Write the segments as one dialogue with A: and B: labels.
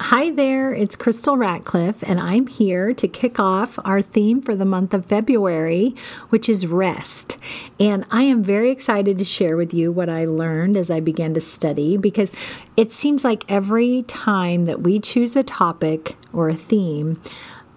A: Hi there, it's Crystal Ratcliff, and I'm here to kick off our theme for the month of February, which is rest. And I am very excited to share with you what I learned as I began to study because it seems like every time that we choose a topic or a theme,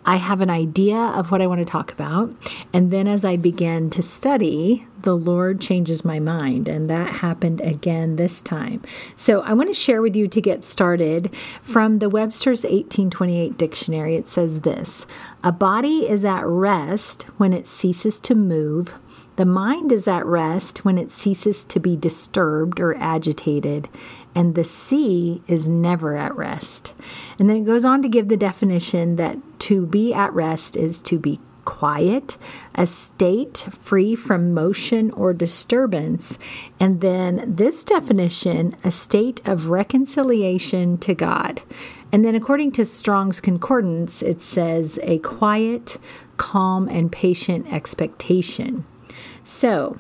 A: I have an idea of what I want to talk about. And then as I begin to study, the Lord changes my mind. And that happened again this time. So I want to share with you to get started from the Webster's 1828 dictionary. It says this A body is at rest when it ceases to move. The mind is at rest when it ceases to be disturbed or agitated, and the sea is never at rest. And then it goes on to give the definition that to be at rest is to be quiet, a state free from motion or disturbance. And then this definition, a state of reconciliation to God. And then according to Strong's Concordance, it says a quiet, calm, and patient expectation. So,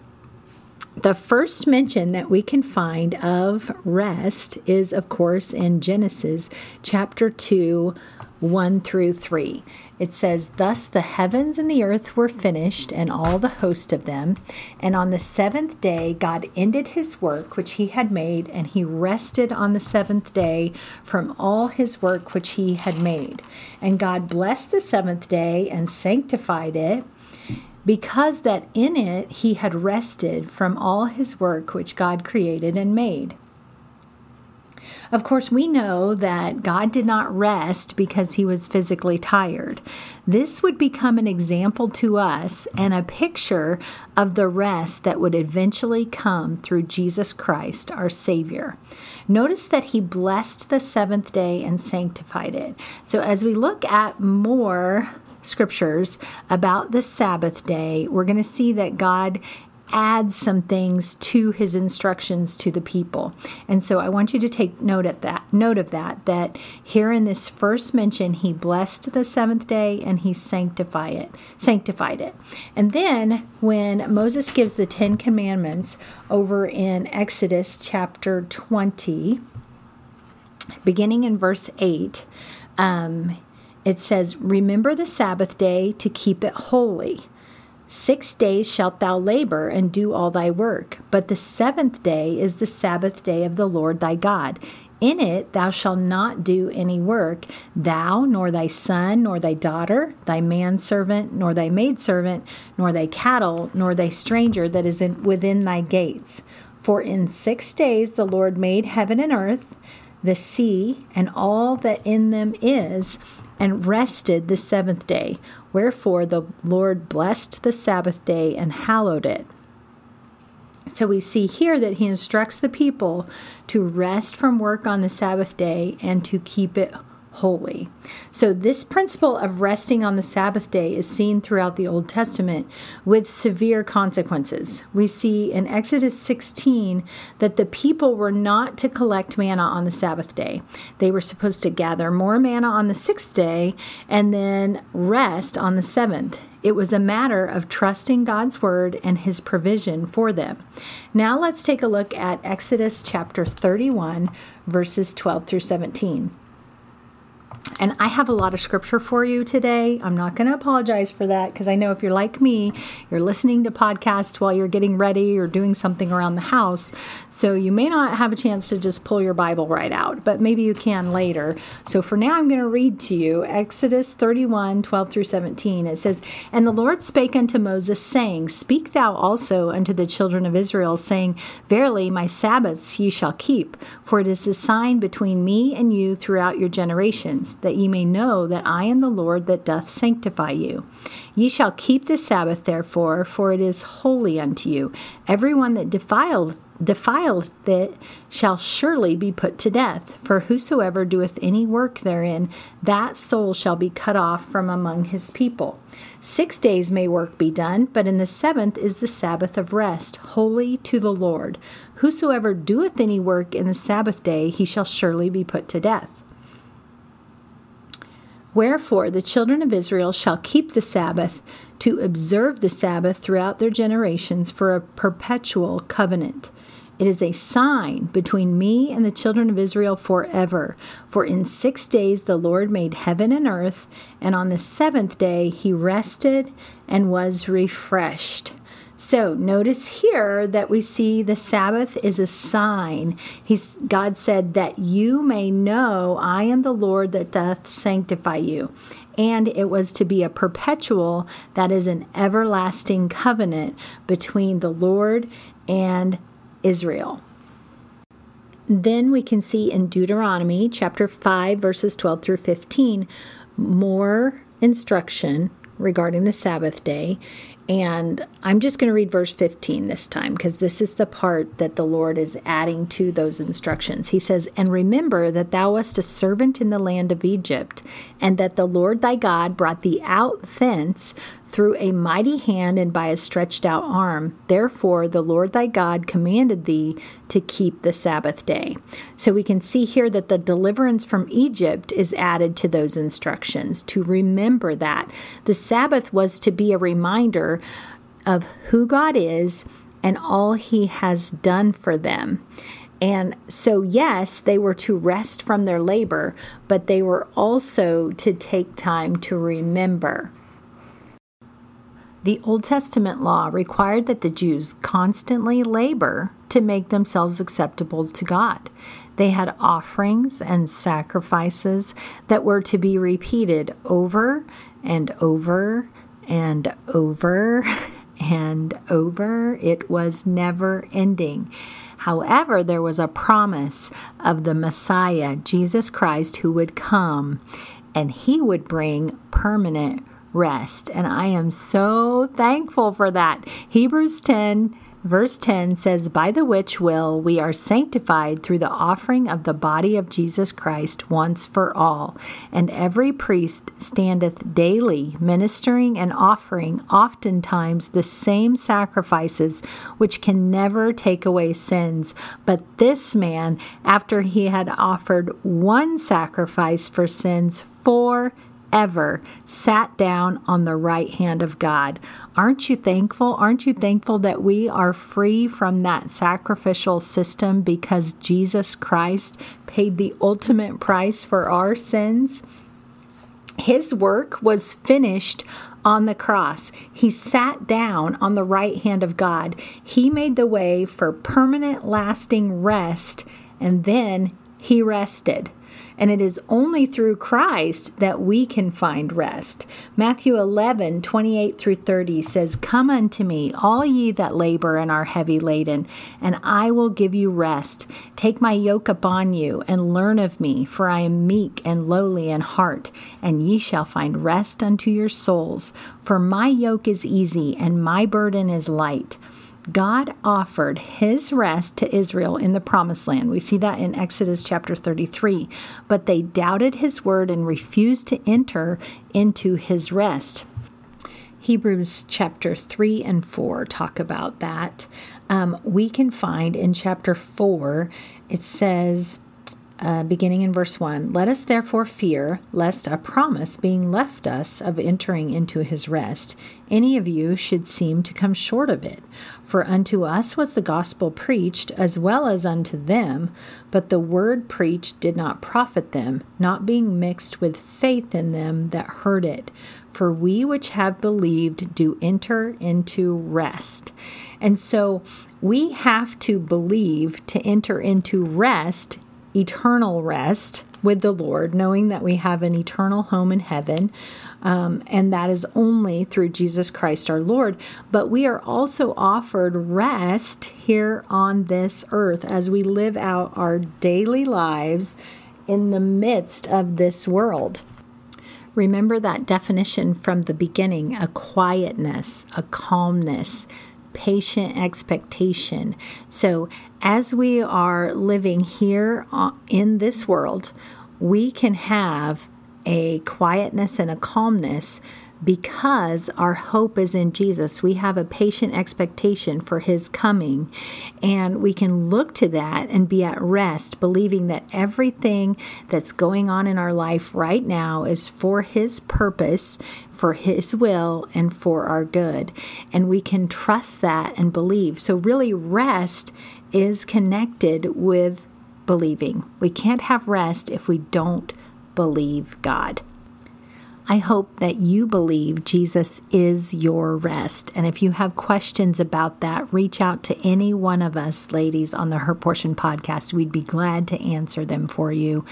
A: the first mention that we can find of rest is, of course, in Genesis chapter 2, 1 through 3. It says, Thus the heavens and the earth were finished, and all the host of them. And on the seventh day, God ended his work which he had made, and he rested on the seventh day from all his work which he had made. And God blessed the seventh day and sanctified it because that in it he had rested from all his work which God created and made. Of course, we know that God did not rest because he was physically tired. This would become an example to us and a picture of the rest that would eventually come through Jesus Christ, our Savior. Notice that he blessed the seventh day and sanctified it. So, as we look at more scriptures about the Sabbath day, we're going to see that God adds some things to his instructions to the people. And so I want you to take note at that note of that that here in this first mention he blessed the seventh day and he sanctified it sanctified it. And then when Moses gives the 10 commandments over in Exodus chapter 20 beginning in verse 8 um, it says, Remember the Sabbath day to keep it holy. Six days shalt thou labor and do all thy work, but the seventh day is the Sabbath day of the Lord thy God. In it thou shalt not do any work, thou, nor thy son, nor thy daughter, thy manservant, nor thy maidservant, nor thy cattle, nor thy stranger that is in, within thy gates. For in six days the Lord made heaven and earth, the sea, and all that in them is, and rested the seventh day. Wherefore the Lord blessed the Sabbath day and hallowed it. So we see here that he instructs the people to rest from work on the Sabbath day and to keep it holy. So, this principle of resting on the Sabbath day is seen throughout the Old Testament with severe consequences. We see in Exodus 16 that the people were not to collect manna on the Sabbath day. They were supposed to gather more manna on the sixth day and then rest on the seventh. It was a matter of trusting God's word and his provision for them. Now let's take a look at Exodus chapter 31, verses 12 through 17. And I have a lot of scripture for you today. I'm not going to apologize for that because I know if you're like me, you're listening to podcasts while you're getting ready or doing something around the house. So you may not have a chance to just pull your Bible right out, but maybe you can later. So for now, I'm going to read to you Exodus 31 12 through 17. It says, And the Lord spake unto Moses, saying, Speak thou also unto the children of Israel, saying, Verily, my Sabbaths ye shall keep, for it is a sign between me and you throughout your generations that ye may know that I am the Lord that doth sanctify you. Ye shall keep the Sabbath, therefore, for it is holy unto you. Every one that defileth defileth it shall surely be put to death. For whosoever doeth any work therein, that soul shall be cut off from among his people. Six days may work be done, but in the seventh is the Sabbath of rest, holy to the Lord. Whosoever doeth any work in the Sabbath day, he shall surely be put to death. Wherefore the children of Israel shall keep the Sabbath to observe the Sabbath throughout their generations for a perpetual covenant. It is a sign between me and the children of Israel forever. For in six days the Lord made heaven and earth, and on the seventh day he rested and was refreshed. So notice here that we see the Sabbath is a sign. He's God said that you may know I am the Lord that doth sanctify you. And it was to be a perpetual, that is an everlasting covenant between the Lord and Israel. Then we can see in Deuteronomy chapter 5, verses 12 through 15, more instruction regarding the Sabbath day. And I'm just going to read verse 15 this time because this is the part that the Lord is adding to those instructions. He says, And remember that thou wast a servant in the land of Egypt, and that the Lord thy God brought thee out thence through a mighty hand and by a stretched out arm. Therefore, the Lord thy God commanded thee to keep the Sabbath day. So we can see here that the deliverance from Egypt is added to those instructions to remember that. The Sabbath was to be a reminder of who God is and all he has done for them. And so, yes, they were to rest from their labor, but they were also to take time to remember the Old Testament law required that the Jews constantly labor to make themselves acceptable to God. They had offerings and sacrifices that were to be repeated over and over and over and over. It was never ending. However, there was a promise of the Messiah, Jesus Christ, who would come and he would bring permanent rest. And I am so thankful for that. Hebrews 10 Verse 10 says, By the which will we are sanctified through the offering of the body of Jesus Christ once for all. And every priest standeth daily, ministering and offering oftentimes the same sacrifices, which can never take away sins. But this man, after he had offered one sacrifice for sins for ever sat down on the right hand of God. Aren't you thankful? Aren't you thankful that we are free from that sacrificial system because Jesus Christ paid the ultimate price for our sins? His work was finished on the cross. He sat down on the right hand of God. He made the way for permanent, lasting rest, and then he rested. And it is only through Christ that we can find rest. Matthew 11, 28 through 30 says, Come unto me, all ye that labor and are heavy laden, and I will give you rest. Take my yoke upon you, and learn of me, for I am meek and lowly in heart, and ye shall find rest unto your souls. For my yoke is easy, and my burden is light. God offered his rest to Israel in the promised land. We see that in Exodus chapter 33. But they doubted his word and refused to enter into his rest. Hebrews chapter 3 and 4 talk about that. Um, we can find in chapter 4, it says, uh, beginning in verse 1 Let us therefore fear, lest a promise being left us of entering into his rest, any of you should seem to come short of it. For unto us was the gospel preached, as well as unto them, but the word preached did not profit them, not being mixed with faith in them that heard it. For we which have believed do enter into rest. And so we have to believe to enter into rest eternal rest with the Lord, knowing that we have an eternal home in heaven. Um, and that is only through Jesus Christ our Lord. But we are also offered rest here on this earth as we live out our daily lives in the midst of this world. Remember that definition from the beginning a quietness, a calmness, patient expectation. So, as we are living here uh, in this world, we can have a quietness and a calmness because our hope is in Jesus. We have a patient expectation for his coming, and we can look to that and be at rest, believing that everything that's going on in our life right now is for his purpose, for his will, and for our good. And we can trust that and believe. So, really, rest is connected with believing. We can't have rest if we don't believe God. I hope that you believe Jesus is your rest. And if you have questions about that, reach out to any one of us ladies on the Her Portion podcast. We'd be glad to answer them for you.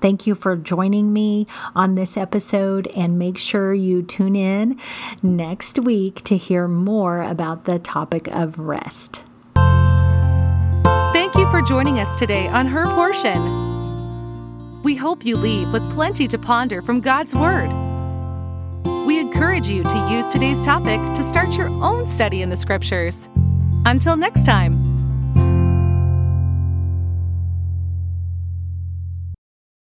A: Thank you for joining me on this episode, and make sure you tune in next week to hear more about the topic of rest.
B: Thank you for joining us today on Her Portion. We hope you leave with plenty to ponder from God's Word. Encourage you to use today's topic to start your own study in the Scriptures. Until next time.